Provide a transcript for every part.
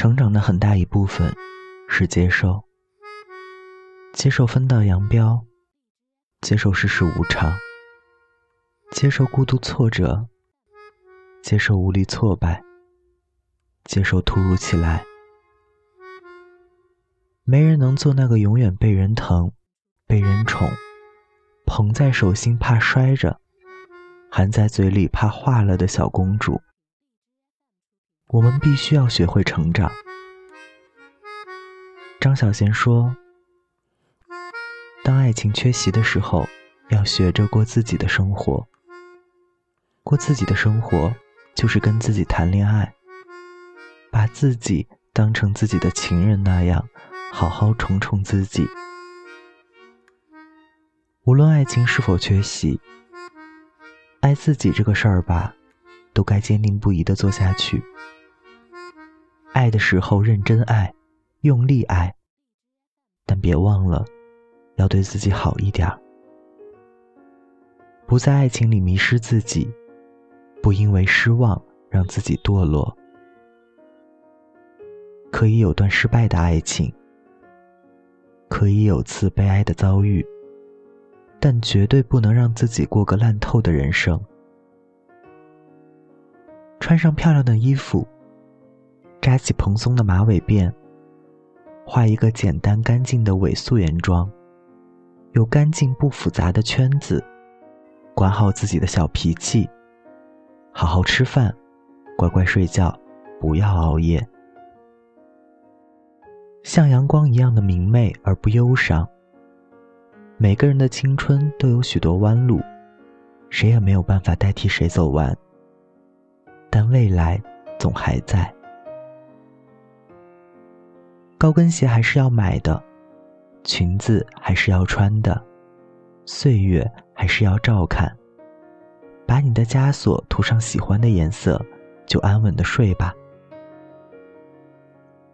成长的很大一部分是接受，接受分道扬镳，接受世事无常，接受孤独挫折，接受无力挫败，接受突如其来。没人能做那个永远被人疼、被人宠、捧在手心怕摔着、含在嘴里怕化了的小公主。我们必须要学会成长。张小娴说：“当爱情缺席的时候，要学着过自己的生活。过自己的生活，就是跟自己谈恋爱，把自己当成自己的情人那样。”好好宠宠自己，无论爱情是否缺席，爱自己这个事儿吧，都该坚定不移的做下去。爱的时候认真爱，用力爱，但别忘了要对自己好一点儿，不在爱情里迷失自己，不因为失望让自己堕落。可以有段失败的爱情。可以有次悲哀的遭遇，但绝对不能让自己过个烂透的人生。穿上漂亮的衣服，扎起蓬松的马尾辫，画一个简单干净的伪素颜妆，有干净不复杂的圈子，管好自己的小脾气，好好吃饭，乖乖睡觉，不要熬夜。像阳光一样的明媚而不忧伤。每个人的青春都有许多弯路，谁也没有办法代替谁走完。但未来总还在。高跟鞋还是要买的，裙子还是要穿的，岁月还是要照看。把你的枷锁涂上喜欢的颜色，就安稳的睡吧。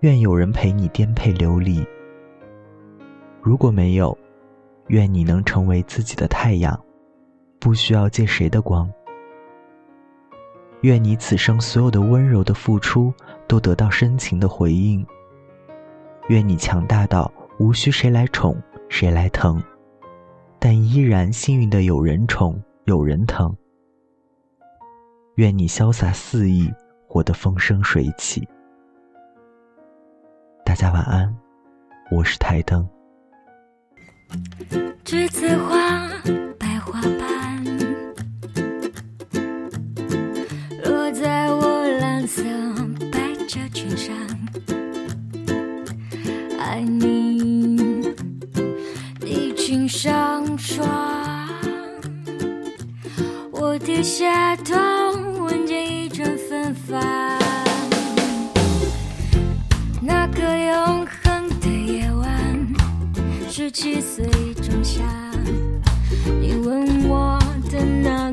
愿有人陪你颠沛流离。如果没有，愿你能成为自己的太阳，不需要借谁的光。愿你此生所有的温柔的付出都得到深情的回应。愿你强大到无需谁来宠谁来疼，但依然幸运的有人宠有人疼。愿你潇洒肆意，活得风生水起。大家晚安，我是台灯。栀子花，白花瓣，落在我蓝色百褶裙上。爱你，你轻上霜，我低下头，闻见一阵芬芳。那个永恒的夜晚十七岁仲夏，你吻我的那